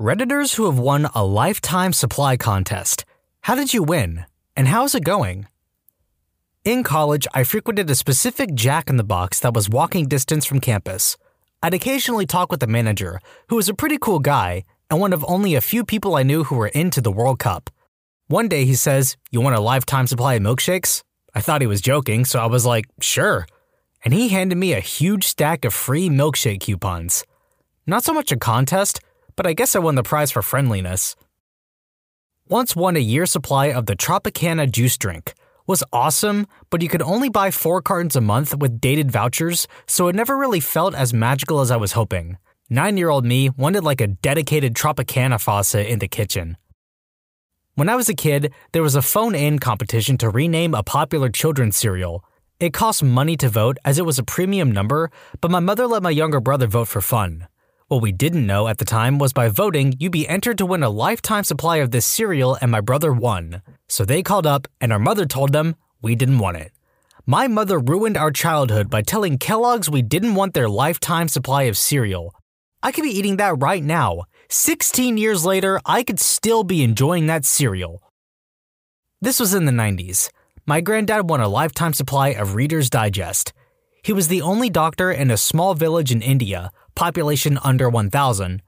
Redditors who have won a lifetime supply contest. How did you win? And how's it going? In college, I frequented a specific Jack in the Box that was walking distance from campus. I'd occasionally talk with the manager, who was a pretty cool guy and one of only a few people I knew who were into the World Cup. One day he says, You want a lifetime supply of milkshakes? I thought he was joking, so I was like, Sure. And he handed me a huge stack of free milkshake coupons. Not so much a contest, but I guess I won the prize for friendliness. Once won a year supply of the Tropicana juice drink. Was awesome, but you could only buy four cartons a month with dated vouchers, so it never really felt as magical as I was hoping. Nine year old me wanted like a dedicated Tropicana faucet in the kitchen. When I was a kid, there was a phone in competition to rename a popular children's cereal. It cost money to vote as it was a premium number, but my mother let my younger brother vote for fun. What we didn't know at the time was by voting, you'd be entered to win a lifetime supply of this cereal, and my brother won. So they called up, and our mother told them we didn't want it. My mother ruined our childhood by telling Kellogg's we didn't want their lifetime supply of cereal. I could be eating that right now. 16 years later, I could still be enjoying that cereal. This was in the 90s. My granddad won a lifetime supply of Reader's Digest. He was the only doctor in a small village in India, population under 1,000.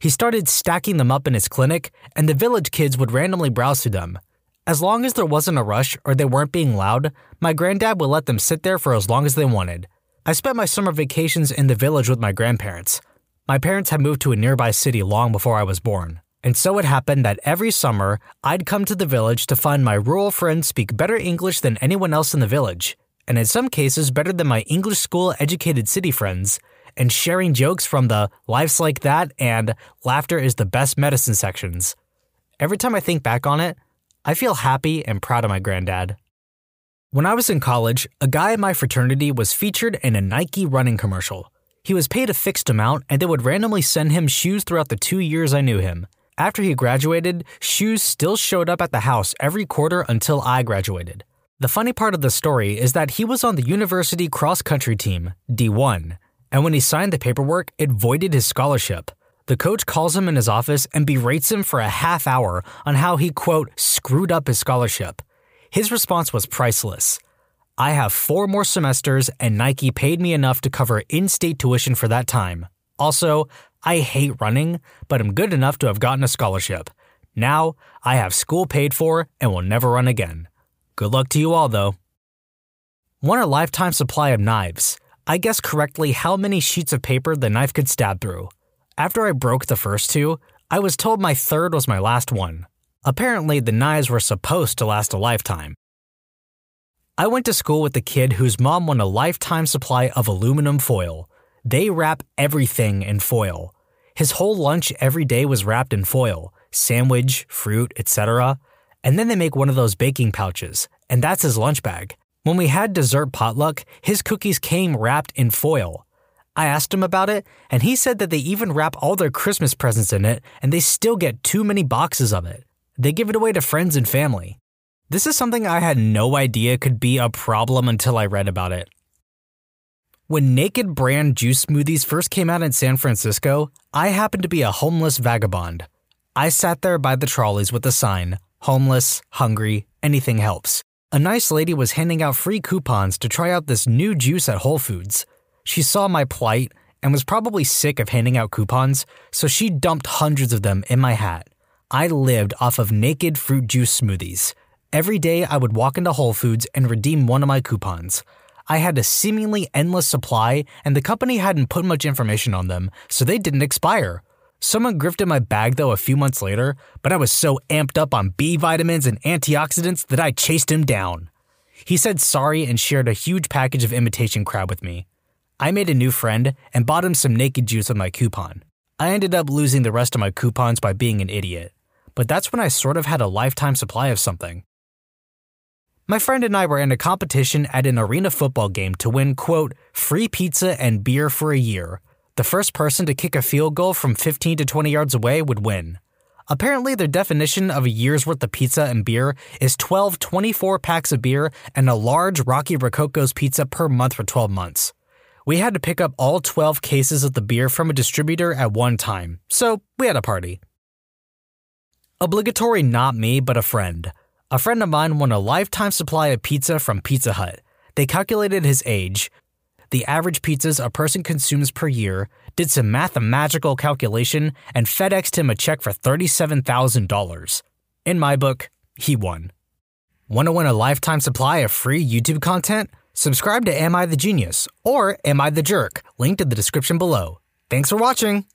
He started stacking them up in his clinic, and the village kids would randomly browse through them. As long as there wasn't a rush or they weren't being loud, my granddad would let them sit there for as long as they wanted. I spent my summer vacations in the village with my grandparents. My parents had moved to a nearby city long before I was born. And so it happened that every summer, I'd come to the village to find my rural friends speak better English than anyone else in the village and in some cases better than my English school educated city friends, and sharing jokes from the Life's Like That and Laughter is the Best Medicine sections. Every time I think back on it, I feel happy and proud of my granddad. When I was in college, a guy in my fraternity was featured in a Nike running commercial. He was paid a fixed amount and they would randomly send him shoes throughout the two years I knew him. After he graduated, shoes still showed up at the house every quarter until I graduated. The funny part of the story is that he was on the university cross country team, D1, and when he signed the paperwork, it voided his scholarship. The coach calls him in his office and berates him for a half hour on how he, quote, screwed up his scholarship. His response was priceless. I have four more semesters, and Nike paid me enough to cover in state tuition for that time. Also, I hate running, but I'm good enough to have gotten a scholarship. Now, I have school paid for and will never run again. Good luck to you all, though. Want a lifetime supply of knives. I guessed correctly how many sheets of paper the knife could stab through. After I broke the first two, I was told my third was my last one. Apparently, the knives were supposed to last a lifetime. I went to school with a kid whose mom won a lifetime supply of aluminum foil. They wrap everything in foil. His whole lunch every day was wrapped in foil sandwich, fruit, etc and then they make one of those baking pouches, and that's his lunch bag. When we had dessert potluck, his cookies came wrapped in foil. I asked him about it, and he said that they even wrap all their Christmas presents in it, and they still get too many boxes of it. They give it away to friends and family. This is something I had no idea could be a problem until I read about it. When Naked brand juice smoothies first came out in San Francisco, I happened to be a homeless vagabond. I sat there by the trolleys with a sign, homeless, hungry, anything helps. A nice lady was handing out free coupons to try out this new juice at Whole Foods. She saw my plight and was probably sick of handing out coupons, so she dumped hundreds of them in my hat. I lived off of naked fruit juice smoothies. Every day I would walk into Whole Foods and redeem one of my coupons. I had a seemingly endless supply, and the company hadn't put much information on them, so they didn't expire. Someone grifted my bag though a few months later, but I was so amped up on B vitamins and antioxidants that I chased him down. He said sorry and shared a huge package of imitation crab with me. I made a new friend and bought him some naked juice with my coupon. I ended up losing the rest of my coupons by being an idiot, but that's when I sort of had a lifetime supply of something. My friend and I were in a competition at an arena football game to win, quote, free pizza and beer for a year, the first person to kick a field goal from 15 to 20 yards away would win. Apparently, their definition of a year's worth of pizza and beer is 12 24 packs of beer and a large Rocky Rococo's pizza per month for 12 months. We had to pick up all 12 cases of the beer from a distributor at one time, so we had a party. Obligatory not me, but a friend. A friend of mine won a lifetime supply of pizza from Pizza Hut. They calculated his age, the average pizzas a person consumes per year, did some mathematical calculation, and FedExed him a check for $37,000. In my book, he won. Want to win a lifetime supply of free YouTube content? Subscribe to Am I the Genius or Am I the Jerk, linked in the description below. Thanks for watching!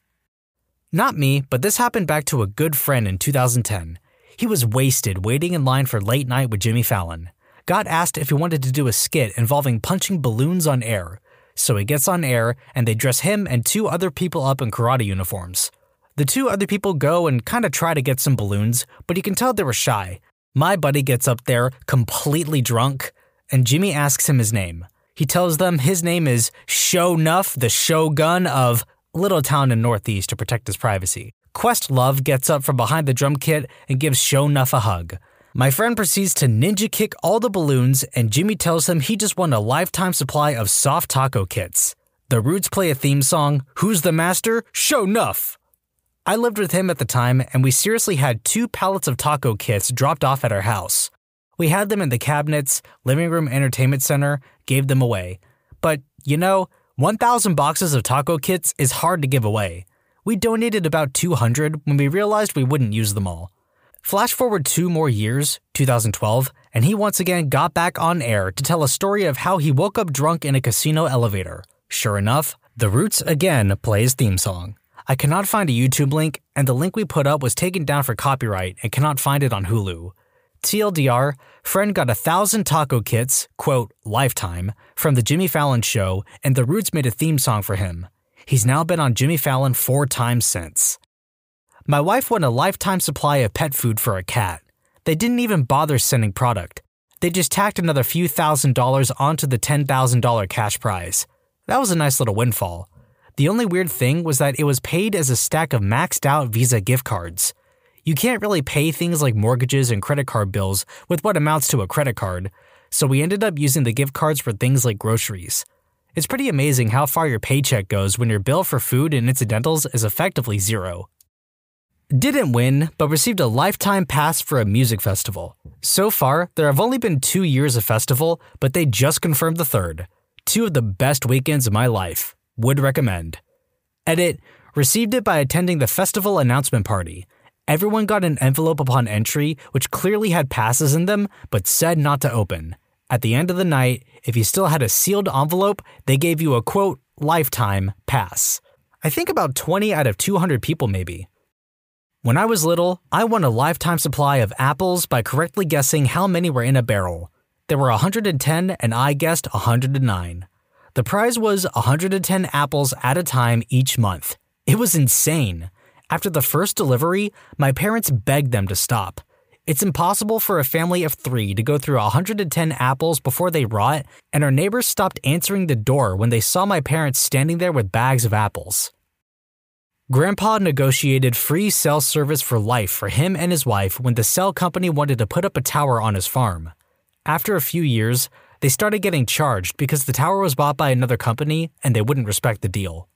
Not me, but this happened back to a good friend in 2010. He was wasted waiting in line for late night with Jimmy Fallon. Got asked if he wanted to do a skit involving punching balloons on air, so he gets on air and they dress him and two other people up in karate uniforms. The two other people go and kind of try to get some balloons, but you can tell they were shy. My buddy gets up there completely drunk, and Jimmy asks him his name. He tells them his name is Sho'nuff, the Shogun of Little Town in Northeast to protect his privacy. Questlove gets up from behind the drum kit and gives Sho'nuff a hug. My friend proceeds to ninja kick all the balloons, and Jimmy tells him he just won a lifetime supply of soft taco kits. The Roots play a theme song, Who's the Master? Sho'nuff! I lived with him at the time, and we seriously had two pallets of taco kits dropped off at our house. We had them in the cabinets, living room entertainment center, gave them away. But, you know, 1,000 boxes of taco kits is hard to give away. We donated about 200 when we realized we wouldn't use them all. Flash forward two more years, 2012, and he once again got back on air to tell a story of how he woke up drunk in a casino elevator. Sure enough, The Roots again plays theme song. I cannot find a YouTube link, and the link we put up was taken down for copyright and cannot find it on Hulu. TLDR, friend got a thousand taco kits, quote, lifetime, from the Jimmy Fallon show, and The Roots made a theme song for him. He's now been on Jimmy Fallon four times since. My wife won a lifetime supply of pet food for a cat. They didn't even bother sending product. They just tacked another few thousand dollars onto the $10,000 cash prize. That was a nice little windfall. The only weird thing was that it was paid as a stack of maxed out Visa gift cards. You can't really pay things like mortgages and credit card bills with what amounts to a credit card, so we ended up using the gift cards for things like groceries. It's pretty amazing how far your paycheck goes when your bill for food and incidentals is effectively zero. Didn't win, but received a lifetime pass for a music festival. So far, there have only been two years of festival, but they just confirmed the third. Two of the best weekends of my life. Would recommend. Edit Received it by attending the festival announcement party. Everyone got an envelope upon entry, which clearly had passes in them, but said not to open. At the end of the night, if you still had a sealed envelope, they gave you a quote, lifetime pass. I think about 20 out of 200 people, maybe. When I was little, I won a lifetime supply of apples by correctly guessing how many were in a barrel. There were 110 and I guessed 109. The prize was 110 apples at a time each month. It was insane. After the first delivery, my parents begged them to stop. It's impossible for a family of three to go through 110 apples before they rot, and our neighbors stopped answering the door when they saw my parents standing there with bags of apples. Grandpa negotiated free cell service for life for him and his wife when the cell company wanted to put up a tower on his farm. After a few years, they started getting charged because the tower was bought by another company and they wouldn't respect the deal.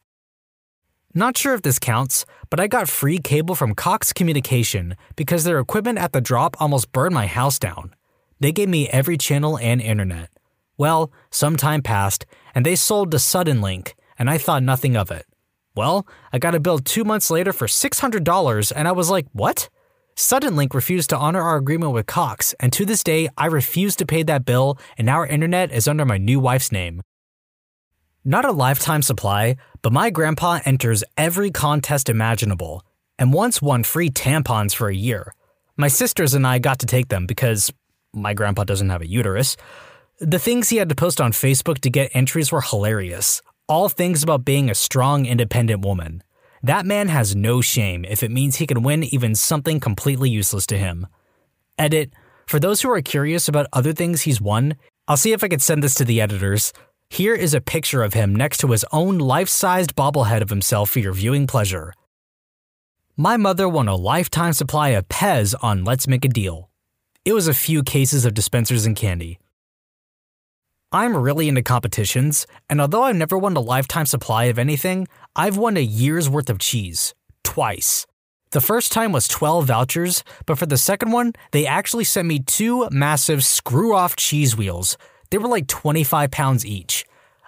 Not sure if this counts, but I got free cable from Cox Communication because their equipment at the drop almost burned my house down. They gave me every channel and internet. Well, some time passed, and they sold to Suddenlink, and I thought nothing of it. Well, I got a bill two months later for $600, and I was like, what? Suddenlink refused to honor our agreement with Cox, and to this day, I refuse to pay that bill, and our internet is under my new wife's name. Not a lifetime supply, but my grandpa enters every contest imaginable, and once won free tampons for a year. My sisters and I got to take them because my grandpa doesn't have a uterus. The things he had to post on Facebook to get entries were hilarious all things about being a strong, independent woman. That man has no shame if it means he can win even something completely useless to him. Edit For those who are curious about other things he's won, I'll see if I can send this to the editors. Here is a picture of him next to his own life sized bobblehead of himself for your viewing pleasure. My mother won a lifetime supply of Pez on Let's Make a Deal. It was a few cases of dispensers and candy. I'm really into competitions, and although I've never won a lifetime supply of anything, I've won a year's worth of cheese. Twice. The first time was 12 vouchers, but for the second one, they actually sent me two massive screw off cheese wheels. They were like 25 pounds each.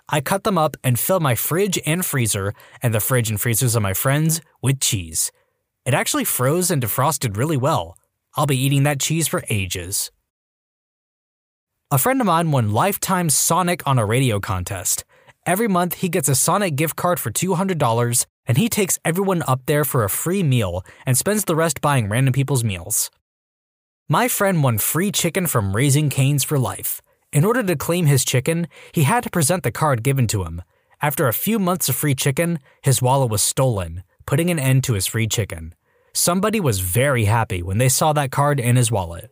I cut them up and filled my fridge and freezer, and the fridge and freezers of my friends, with cheese. It actually froze and defrosted really well. I'll be eating that cheese for ages. A friend of mine won Lifetime Sonic on a radio contest. Every month, he gets a Sonic gift card for $200, and he takes everyone up there for a free meal and spends the rest buying random people's meals. My friend won free chicken from Raising Cane's for life. In order to claim his chicken, he had to present the card given to him. After a few months of free chicken, his wallet was stolen, putting an end to his free chicken. Somebody was very happy when they saw that card in his wallet.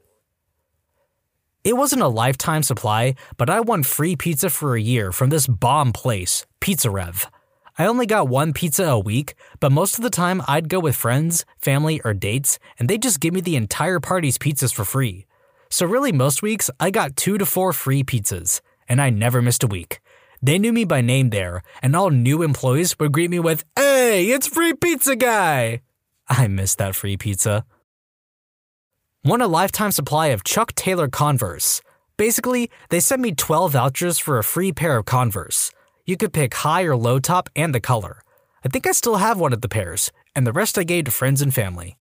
It wasn't a lifetime supply, but I won free pizza for a year from this bomb place, Pizza Rev. I only got one pizza a week, but most of the time I'd go with friends, family, or dates, and they'd just give me the entire party's pizzas for free. So, really, most weeks, I got two to four free pizzas, and I never missed a week. They knew me by name there, and all new employees would greet me with, Hey, it's Free Pizza Guy! I miss that free pizza. Won a lifetime supply of Chuck Taylor Converse. Basically, they sent me 12 vouchers for a free pair of Converse. You could pick high or low top and the color. I think I still have one of the pairs, and the rest I gave to friends and family.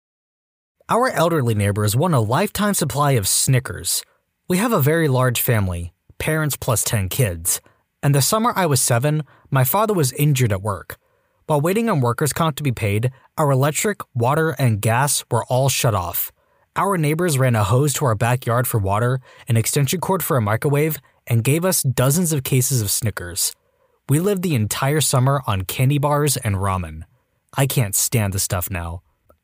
Our elderly neighbors won a lifetime supply of Snickers. We have a very large family, parents plus 10 kids. And the summer I was seven, my father was injured at work. While waiting on workers' comp to be paid, our electric, water, and gas were all shut off. Our neighbors ran a hose to our backyard for water, an extension cord for a microwave, and gave us dozens of cases of Snickers. We lived the entire summer on candy bars and ramen. I can't stand the stuff now.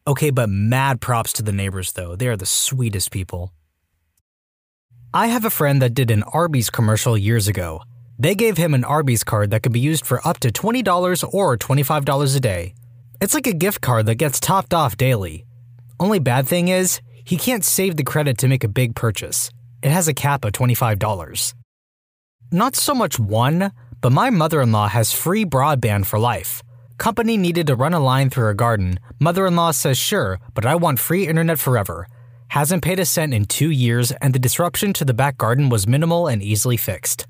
Okay, but mad props to the neighbors though. They are the sweetest people. I have a friend that did an Arby's commercial years ago. They gave him an Arby's card that could be used for up to $20 or $25 a day. It's like a gift card that gets topped off daily. Only bad thing is, he can't save the credit to make a big purchase. It has a cap of $25. Not so much one, but my mother in law has free broadband for life. Company needed to run a line through her garden. Mother in law says, sure, but I want free internet forever. Hasn't paid a cent in two years, and the disruption to the back garden was minimal and easily fixed.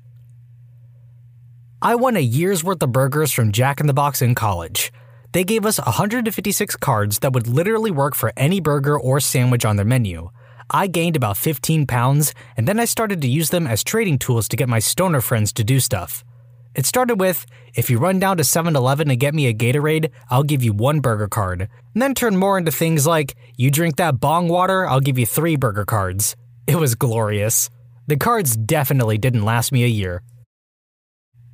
I won a year's worth of burgers from Jack in the Box in college. They gave us 156 cards that would literally work for any burger or sandwich on their menu. I gained about 15 pounds, and then I started to use them as trading tools to get my stoner friends to do stuff. It started with if you run down to 7 Eleven and get me a Gatorade, I'll give you one burger card. And then turned more into things like you drink that bong water, I'll give you three burger cards. It was glorious. The cards definitely didn't last me a year.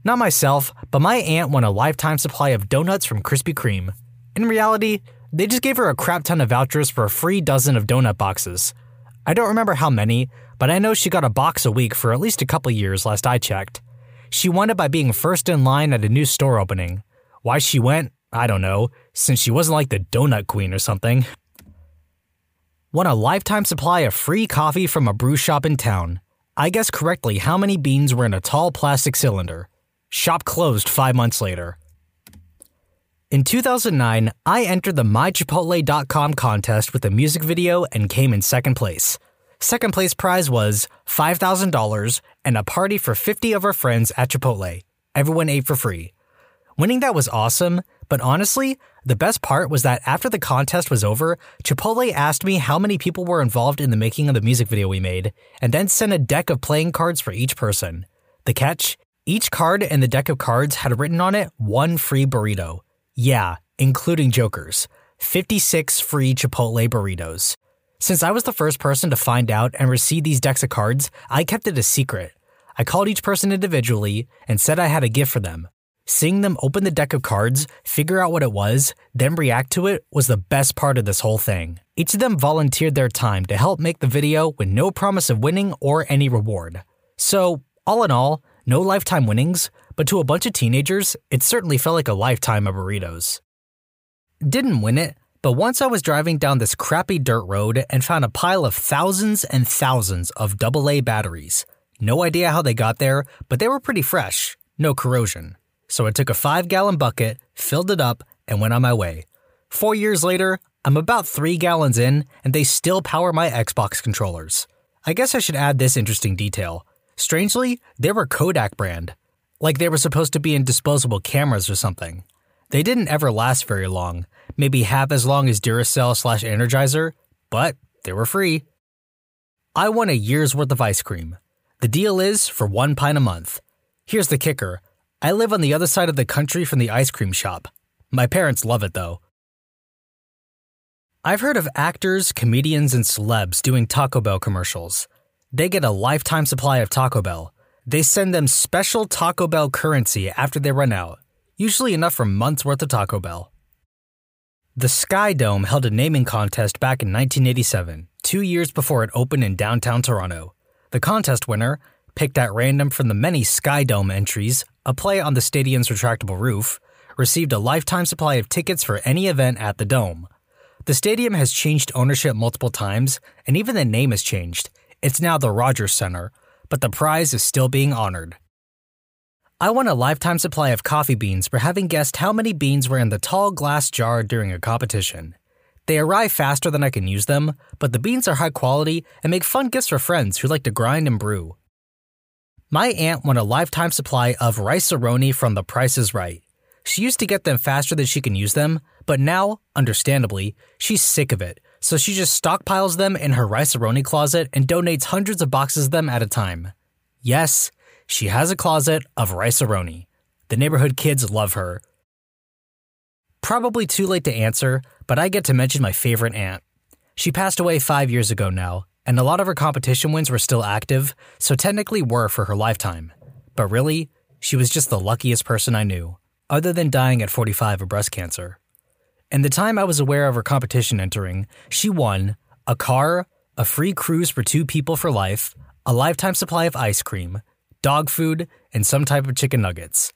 Not myself, but my aunt won a lifetime supply of donuts from Krispy Kreme. In reality, they just gave her a crap ton of vouchers for a free dozen of donut boxes. I don't remember how many, but I know she got a box a week for at least a couple years last I checked. She won it by being first in line at a new store opening. Why she went, I don't know, since she wasn't like the donut queen or something. Won a lifetime supply of free coffee from a brew shop in town. I guessed correctly how many beans were in a tall plastic cylinder. Shop closed five months later. In 2009, I entered the MyChipotle.com contest with a music video and came in second place. Second place prize was $5,000 and a party for 50 of our friends at Chipotle. Everyone ate for free. Winning that was awesome, but honestly, the best part was that after the contest was over, Chipotle asked me how many people were involved in the making of the music video we made, and then sent a deck of playing cards for each person. The catch? Each card in the deck of cards had written on it one free burrito. Yeah, including Joker's. 56 free Chipotle burritos. Since I was the first person to find out and receive these decks of cards, I kept it a secret. I called each person individually and said I had a gift for them. Seeing them open the deck of cards, figure out what it was, then react to it was the best part of this whole thing. Each of them volunteered their time to help make the video with no promise of winning or any reward. So, all in all, no lifetime winnings, but to a bunch of teenagers, it certainly felt like a lifetime of burritos. Didn't win it, but once I was driving down this crappy dirt road and found a pile of thousands and thousands of AA batteries. No idea how they got there, but they were pretty fresh, no corrosion. So I took a five gallon bucket, filled it up, and went on my way. Four years later, I'm about three gallons in, and they still power my Xbox controllers. I guess I should add this interesting detail. Strangely, they were Kodak brand. Like they were supposed to be in disposable cameras or something. They didn't ever last very long, maybe half as long as Duracell slash Energizer, but they were free. I won a year's worth of ice cream. The deal is for one pint a month. Here's the kicker I live on the other side of the country from the ice cream shop. My parents love it though. I've heard of actors, comedians, and celebs doing Taco Bell commercials. They get a lifetime supply of Taco Bell. They send them special Taco Bell currency after they run out, usually enough for months worth of Taco Bell. The Sky Dome held a naming contest back in 1987, two years before it opened in downtown Toronto. The contest winner, picked at random from the many Sky Dome entries, a play on the stadium's retractable roof, received a lifetime supply of tickets for any event at the Dome. The stadium has changed ownership multiple times, and even the name has changed. It's now the Rogers Center, but the prize is still being honored. I won a lifetime supply of coffee beans for having guessed how many beans were in the tall glass jar during a competition. They arrive faster than I can use them, but the beans are high quality and make fun gifts for friends who like to grind and brew. My aunt won a lifetime supply of Rice-A-Roni from The Price is Right. She used to get them faster than she can use them, but now, understandably, she's sick of it, so she just stockpiles them in her Rice-A-Roni closet and donates hundreds of boxes of them at a time. Yes, she has a closet of Rice-A-Roni. The neighborhood kids love her. Probably too late to answer, but I get to mention my favorite aunt. She passed away five years ago now, and a lot of her competition wins were still active, so technically were for her lifetime. But really, she was just the luckiest person I knew, other than dying at 45 of breast cancer. In the time I was aware of her competition entering, she won a car, a free cruise for two people for life, a lifetime supply of ice cream, dog food, and some type of chicken nuggets.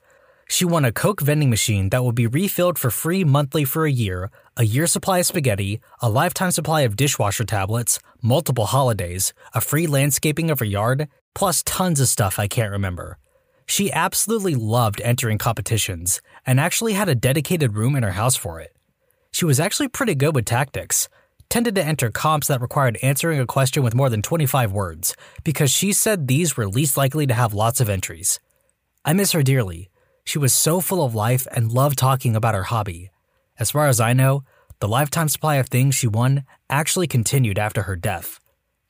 She won a Coke vending machine that will be refilled for free monthly for a year, a year supply of spaghetti, a lifetime supply of dishwasher tablets, multiple holidays, a free landscaping of her yard, plus tons of stuff I can't remember. She absolutely loved entering competitions and actually had a dedicated room in her house for it. She was actually pretty good with tactics, tended to enter comps that required answering a question with more than 25 words, because she said these were least likely to have lots of entries. I miss her dearly, she was so full of life and loved talking about her hobby. As far as I know, the lifetime supply of things she won actually continued after her death.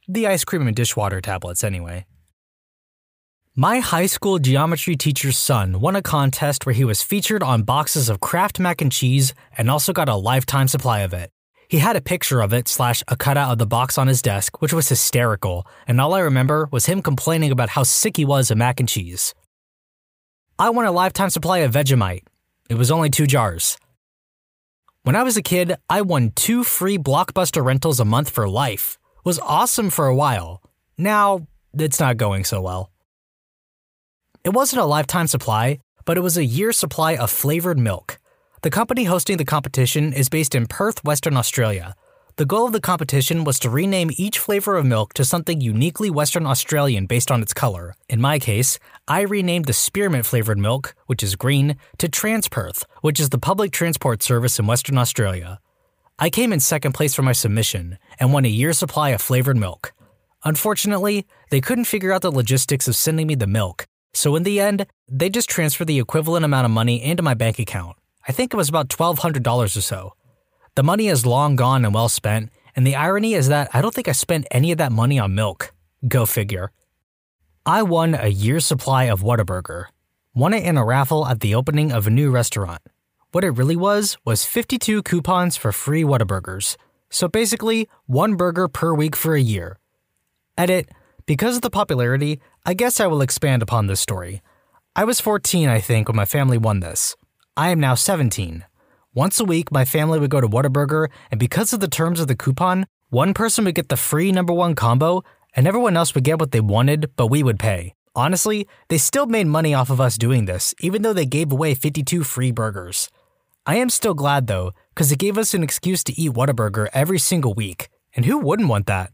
The ice cream and dishwater tablets, anyway. My high school geometry teacher's son won a contest where he was featured on boxes of Kraft mac and cheese and also got a lifetime supply of it. He had a picture of it slash a cutout of the box on his desk, which was hysterical, and all I remember was him complaining about how sick he was of mac and cheese. I won a lifetime supply of Vegemite. It was only two jars. When I was a kid, I won two free Blockbuster rentals a month for life. It was awesome for a while. Now, it's not going so well. It wasn't a lifetime supply, but it was a year supply of flavored milk. The company hosting the competition is based in Perth, Western Australia, the goal of the competition was to rename each flavor of milk to something uniquely Western Australian based on its color. In my case, I renamed the spearmint flavored milk, which is green, to Transperth, which is the public transport service in Western Australia. I came in second place for my submission and won a year's supply of flavored milk. Unfortunately, they couldn't figure out the logistics of sending me the milk, so in the end, they just transferred the equivalent amount of money into my bank account. I think it was about $1,200 or so. The money is long gone and well spent, and the irony is that I don't think I spent any of that money on milk. Go figure. I won a year's supply of Whataburger. Won it in a raffle at the opening of a new restaurant. What it really was was 52 coupons for free Whataburgers. So basically, one burger per week for a year. Edit, because of the popularity, I guess I will expand upon this story. I was 14, I think, when my family won this. I am now 17. Once a week, my family would go to Whataburger, and because of the terms of the coupon, one person would get the free number one combo, and everyone else would get what they wanted, but we would pay. Honestly, they still made money off of us doing this, even though they gave away 52 free burgers. I am still glad though, because it gave us an excuse to eat Whataburger every single week, and who wouldn't want that?